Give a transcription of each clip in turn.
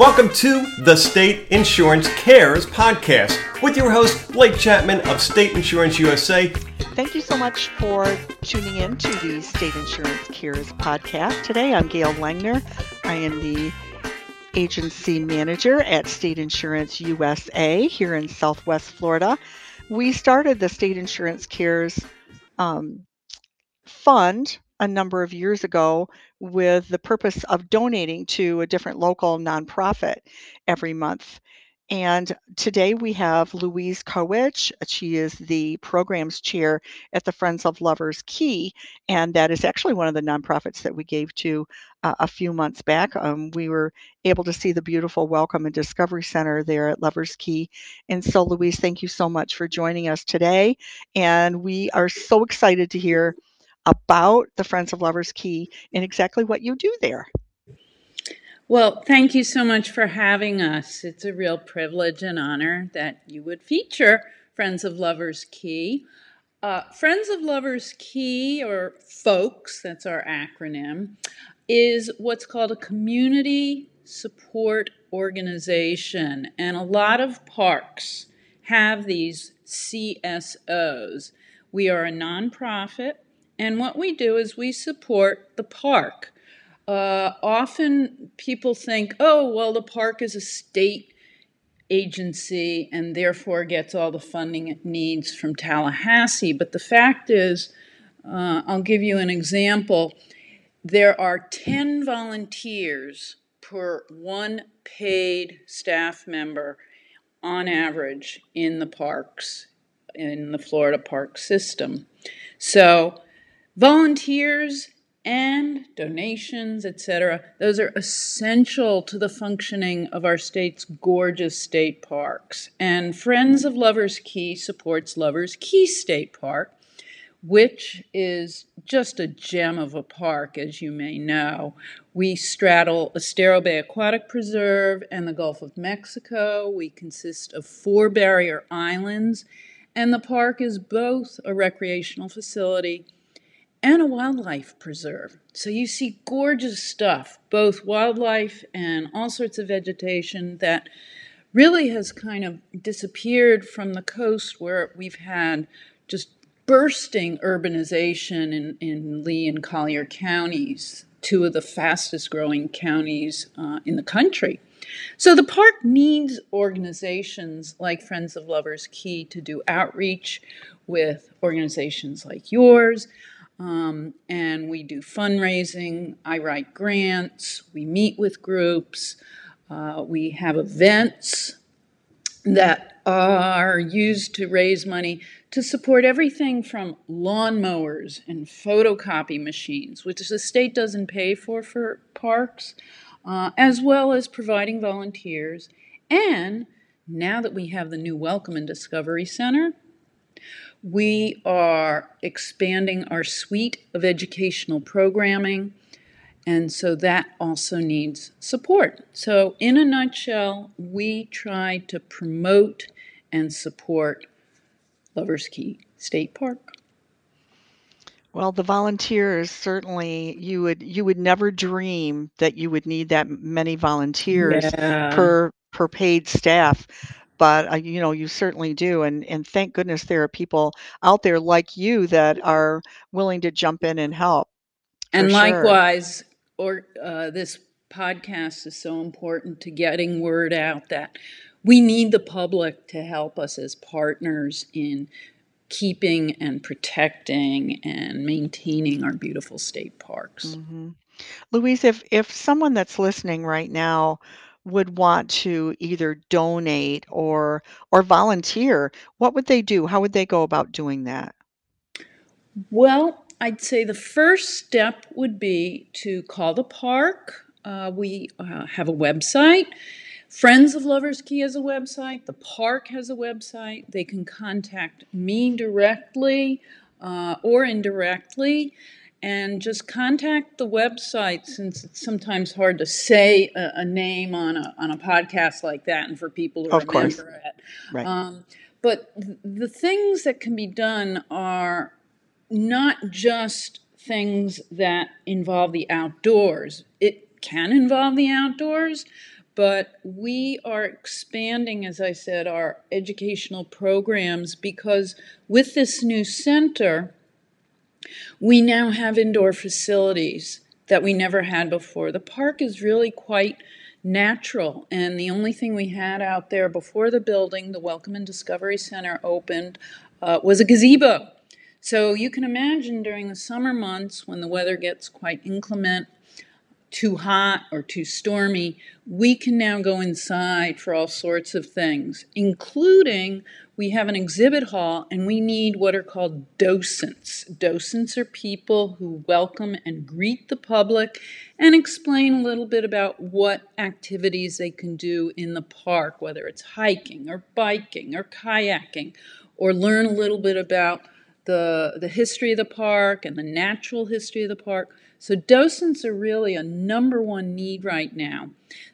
Welcome to the State Insurance Cares podcast with your host, Blake Chapman of State Insurance USA. Thank you so much for tuning in to the State Insurance Cares podcast. Today I'm Gail Langner. I am the agency manager at State Insurance USA here in Southwest Florida. We started the State Insurance Cares um, Fund a number of years ago with the purpose of donating to a different local nonprofit every month. And today we have Louise Kowich. She is the programs chair at the Friends of Lovers Key, and that is actually one of the nonprofits that we gave to uh, a few months back. Um, we were able to see the beautiful Welcome and Discovery Center there at Lovers Key. And so, Louise, thank you so much for joining us today. And we are so excited to hear about the Friends of Lovers Key and exactly what you do there. Well, thank you so much for having us. It's a real privilege and honor that you would feature Friends of Lovers Key. Uh, Friends of Lovers Key, or FOLKS, that's our acronym, is what's called a community support organization. And a lot of parks have these CSOs. We are a nonprofit and what we do is we support the park. Uh, often people think, oh, well, the park is a state agency and therefore gets all the funding it needs from Tallahassee. But the fact is, uh, I'll give you an example. There are 10 volunteers per one paid staff member on average in the parks, in the Florida park system. So Volunteers and donations, etc., those are essential to the functioning of our state's gorgeous state parks. And Friends of Lovers Key supports Lovers Key State Park, which is just a gem of a park, as you may know. We straddle Estero Bay Aquatic Preserve and the Gulf of Mexico. We consist of four barrier islands, and the park is both a recreational facility and a wildlife preserve. So you see gorgeous stuff, both wildlife and all sorts of vegetation that really has kind of disappeared from the coast where we've had just bursting urbanization in, in Lee and Collier counties, two of the fastest growing counties uh, in the country. So the park needs organizations like Friends of Lovers Key to do outreach with organizations like yours, um, and we do fundraising. I write grants. We meet with groups. Uh, we have events that are used to raise money to support everything from lawnmowers and photocopy machines, which the state doesn't pay for for parks, uh, as well as providing volunteers. And now that we have the new Welcome and Discovery Center, we are expanding our suite of educational programming, and so that also needs support. So, in a nutshell, we try to promote and support Lovers Key State Park. Well, the volunteers certainly you would you would never dream that you would need that many volunteers yeah. per per paid staff but uh, you know you certainly do and and thank goodness there are people out there like you that are willing to jump in and help and likewise or uh, this podcast is so important to getting word out that we need the public to help us as partners in keeping and protecting and maintaining our beautiful state parks. Mm-hmm. Louise, if if someone that's listening right now would want to either donate or or volunteer, what would they do? How would they go about doing that? Well, I'd say the first step would be to call the park. Uh, we uh, have a website. Friends of Lovers Key has a website. The park has a website. They can contact me directly uh, or indirectly and just contact the website since it's sometimes hard to say a, a, name on a on a podcast like that and for people to of remember course. it. Right. Um, but th- the things that can be done are not just things that involve the outdoors. It can involve the outdoors, but we are expanding, as I said, our educational programs because with this new center, we now have indoor facilities that we never had before. The park is really quite natural, and the only thing we had out there before the building, the Welcome and Discovery Center, opened uh, was a gazebo. So you can imagine during the summer months when the weather gets quite inclement, too hot or too stormy, we can now go inside for all sorts of things, including we have an exhibit hall and we need what are called docents. Docents are people who welcome and greet the public and explain a little bit about what activities they can do in the park, whether it's hiking or biking or kayaking, or learn a little bit about the, the history of the park and the natural history of the park. So docents are really a number one need right now.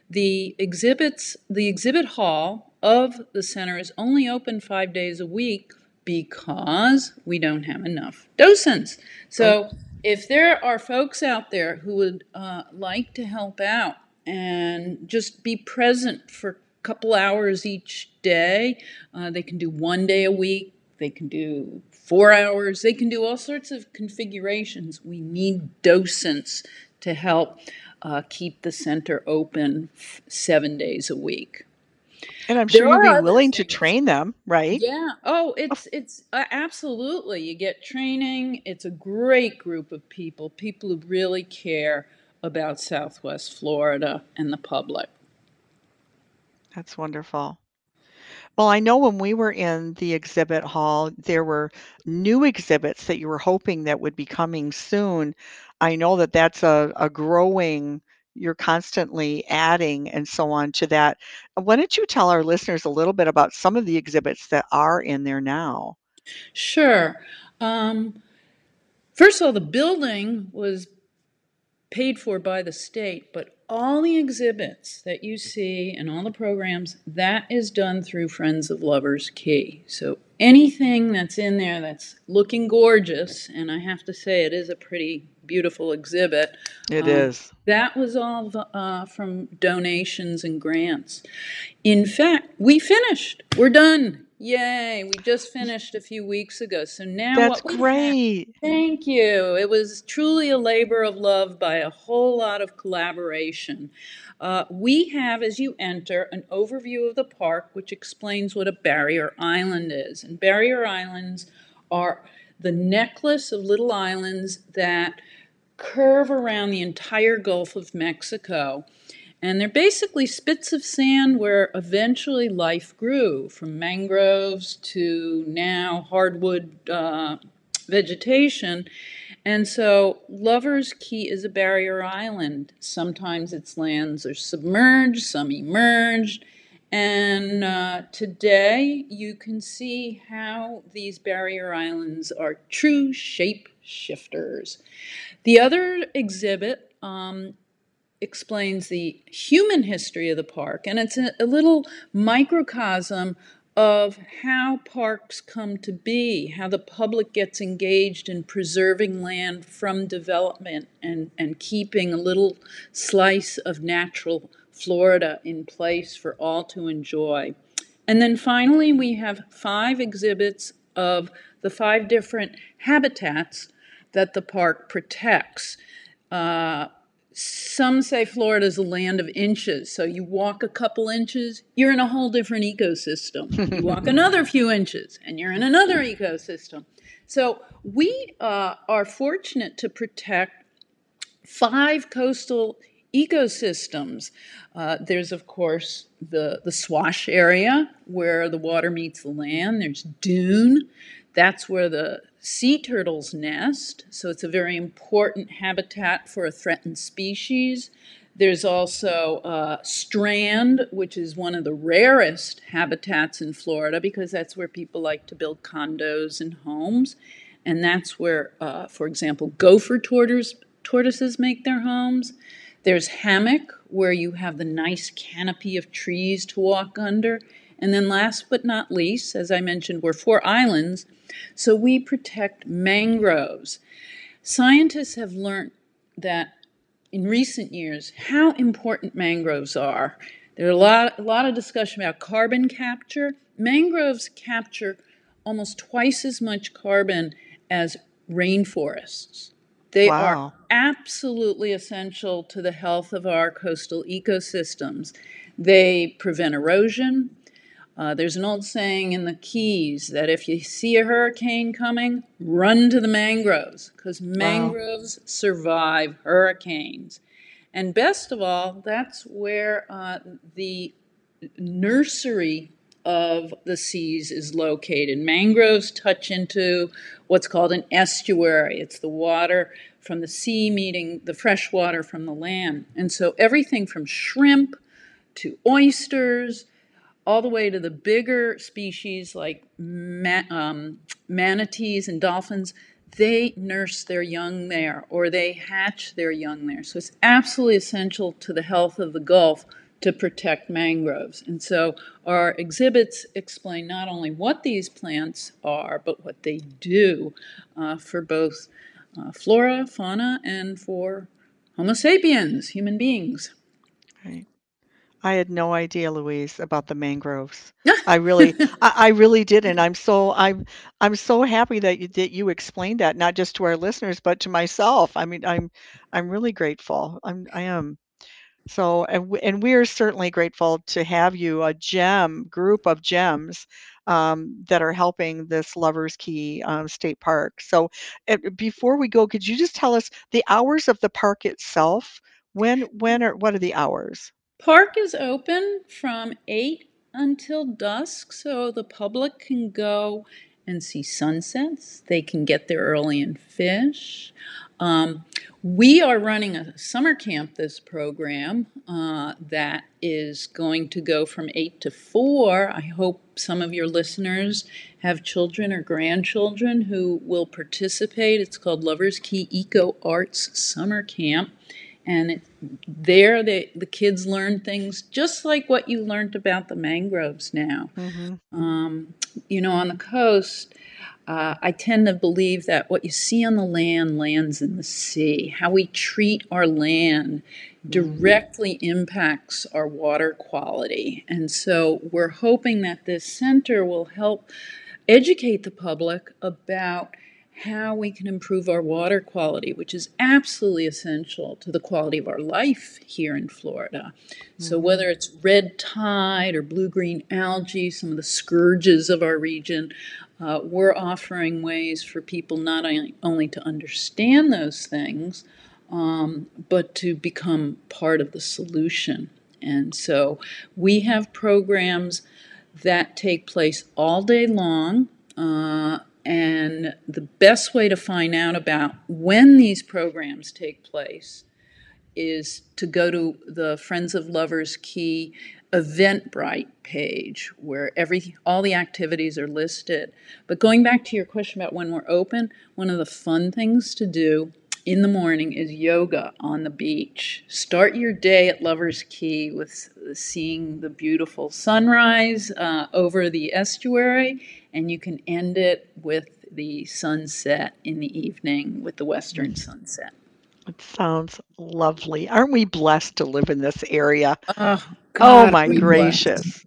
The exhibits, the exhibit hall of the center is only open five days a week because we don't have enough docents. So if there are folks out there who would uh, like to help out and just be present for a couple hours each day, uh, they can do one day a week. They can do four hours. They can do all sorts of configurations. We need docents to help uh, keep the center open seven days a week. And I'm There sure are be willing to train them, right? Yeah. Oh, it's it's uh, absolutely. You get training. It's a great group of people. People who really care about Southwest Florida and the public. That's wonderful. Well, I know when we were in the exhibit hall, there were new exhibits that you were hoping that would be coming soon. I know that that's a, a growing, you're constantly adding and so on to that. Why don't you tell our listeners a little bit about some of the exhibits that are in there now? Sure. Um, first of all, the building was paid for by the state, but all the exhibits that you see and all the programs, that is done through Friends of Lovers Key. So anything that's in there that's looking gorgeous, and I have to say it is a pretty beautiful exhibit. It um, is. That was all uh, from donations and grants. In fact, we finished. We're done. Yay! We just finished a few weeks ago. So now That's what we have great. Thank you. It was truly a labor of love by a whole lot of collaboration. Uh, we have, as you enter, an overview of the park which explains what a barrier island is. And barrier islands are the necklace of little islands that curve around the entire Gulf of Mexico. And they're basically spits of sand where eventually life grew, from mangroves to now hardwood uh, vegetation. And so, Lovers Key is a barrier island. Sometimes its lands are submerged, some emerged. And uh, today you can see how these barrier islands are true shape shifters. The other exhibit um, explains the human history of the park, and it's a, a little microcosm of how parks come to be, how the public gets engaged in preserving land from development and, and keeping a little slice of natural Florida in place for all to enjoy. And then finally, we have five exhibits of the five different habitats that the park protects. Uh, some say Florida is a land of inches. So you walk a couple inches, you're in a whole different ecosystem. you walk another few inches, and you're in another ecosystem. So we uh, are fortunate to protect five coastal ecosystems. Uh, there's, of course, the, the swash area where the water meets the land. There's dune. That's where the sea turtles nest, so it's a very important habitat for a threatened species. There's also uh, strand, which is one of the rarest habitats in Florida because that's where people like to build condos and homes. And that's where, uh, for example, gopher tortoise, tortoises make their homes. There's hammock, where you have the nice canopy of trees to walk under. And then, last but not least, as I mentioned, we're four islands, so we protect mangroves. Scientists have learned that in recent years how important mangroves are. There's a lot, a lot of discussion about carbon capture. Mangroves capture almost twice as much carbon as rainforests. They Wow. are absolutely essential to the health of our coastal ecosystems. They prevent erosion. Uh, there's an old saying in the Keys that if you see a hurricane coming, run to the mangroves because mangroves survive hurricanes. And best of all, that's where uh, the nursery of the seas is located. Mangroves touch into what's called an estuary. It's the water from the sea meeting the fresh water from the land. And so everything from shrimp to oysters, all the way to the bigger species like ma- um, manatees and dolphins, they nurse their young there or they hatch their young there. So it's absolutely essential to the health of the Gulf to protect mangroves. And so our exhibits explain not only what these plants are, but what they do uh, for both uh, flora, fauna, and for Homo sapiens, human beings. Right. I had no idea, Louise, about the mangroves. I really, I, I really didn't. I'm so, I'm, I'm so happy that you that you explained that, not just to our listeners, but to myself. I mean, I'm, I'm really grateful. I'm, I am. So, and we, and we are certainly grateful to have you, a gem group of gems um, that are helping this Lovers Key um, State Park. So, uh, before we go, could you just tell us the hours of the park itself? When, when are, what are the hours? Park is open from 8 until dusk, so the public can go and see sunsets. They can get there early and fish. Um, we are running a summer camp this program uh, that is going to go from 8 to 4. I hope some of your listeners have children or grandchildren who will participate. It's called Lovers Key Eco Arts Summer Camp. And it, there, they, the kids learn things just like what you learned about the mangroves now. Mm-hmm. Um, you know, on the coast, uh, I tend to believe that what you see on the land lands in the sea. How we treat our land directly impacts our water quality. And so we're hoping that this center will help educate the public about how we can improve our water quality, which is absolutely essential to the quality of our life here in Florida. So, whether it's red tide or blue green algae, some of the scourges of our region, uh, we're offering ways for people not only, only to understand those things, um, but to become part of the solution. And so, we have programs that take place all day long. Uh, and the best way to find out about when these programs take place is to go to the Friends of Lovers Key Eventbrite page where every all the activities are listed. But going back to your question about when we're open, one of the fun things to do in the morning is yoga on the beach. Start your day at Lovers Key with seeing the beautiful sunrise uh, over the estuary, and you can end it with the sunset in the evening with the western sunset. It sounds lovely. Aren't we blessed to live in this area? Oh, Oh my gracious.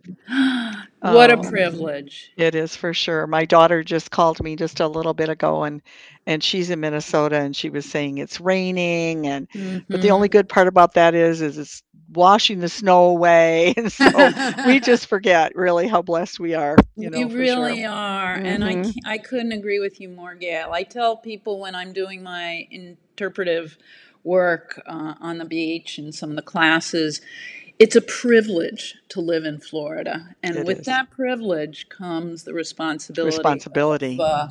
What a Oh, privilege. it is for sure. My daughter just called me just a little bit ago and and she's in Minnesota and she was saying it's raining and but the Mhm. only good part about that is is it's washing the snow away. And so we just forget really how blessed we are, you We know, for really sure. are, and I Mhm. I couldn't agree with you more, Gail. I tell people when I'm doing my interpretive work uh, on the beach and some of the classes, it's a privilege to live in Florida, and It with is. that privilege comes the responsibility Responsibility. of uh,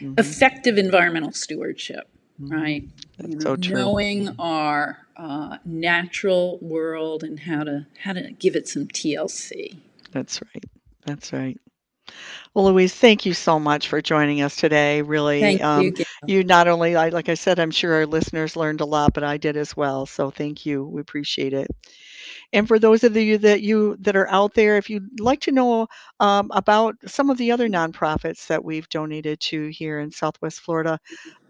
hmm effective environmental stewardship, hmm right? You That's know, so true. knowing our uh, natural world and how to how to give it some TLC. That's right. That's right. Well, Louise, thank you so much for joining us today. Really, Thank you, um, Gail. you not only, I, like I said, I'm sure our listeners learned a lot, but I did as well. So thank you. We appreciate it. And for those of you that you that are out there, if you'd like to know um, about some of the other nonprofits that we've donated to here in Southwest Florida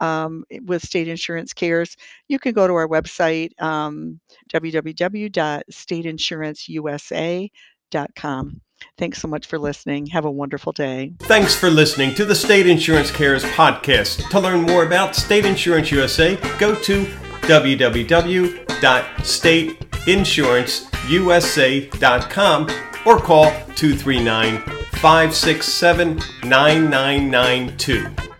um, with State Insurance Cares, you can go to our website um, www.stateinsuranceusa.com. Thanks so much for listening. Have a wonderful day. Thanks for listening to the State Insurance Cares podcast. To learn more about State Insurance USA, go to www.stateinsuranceusa.com or call 239 567 9992.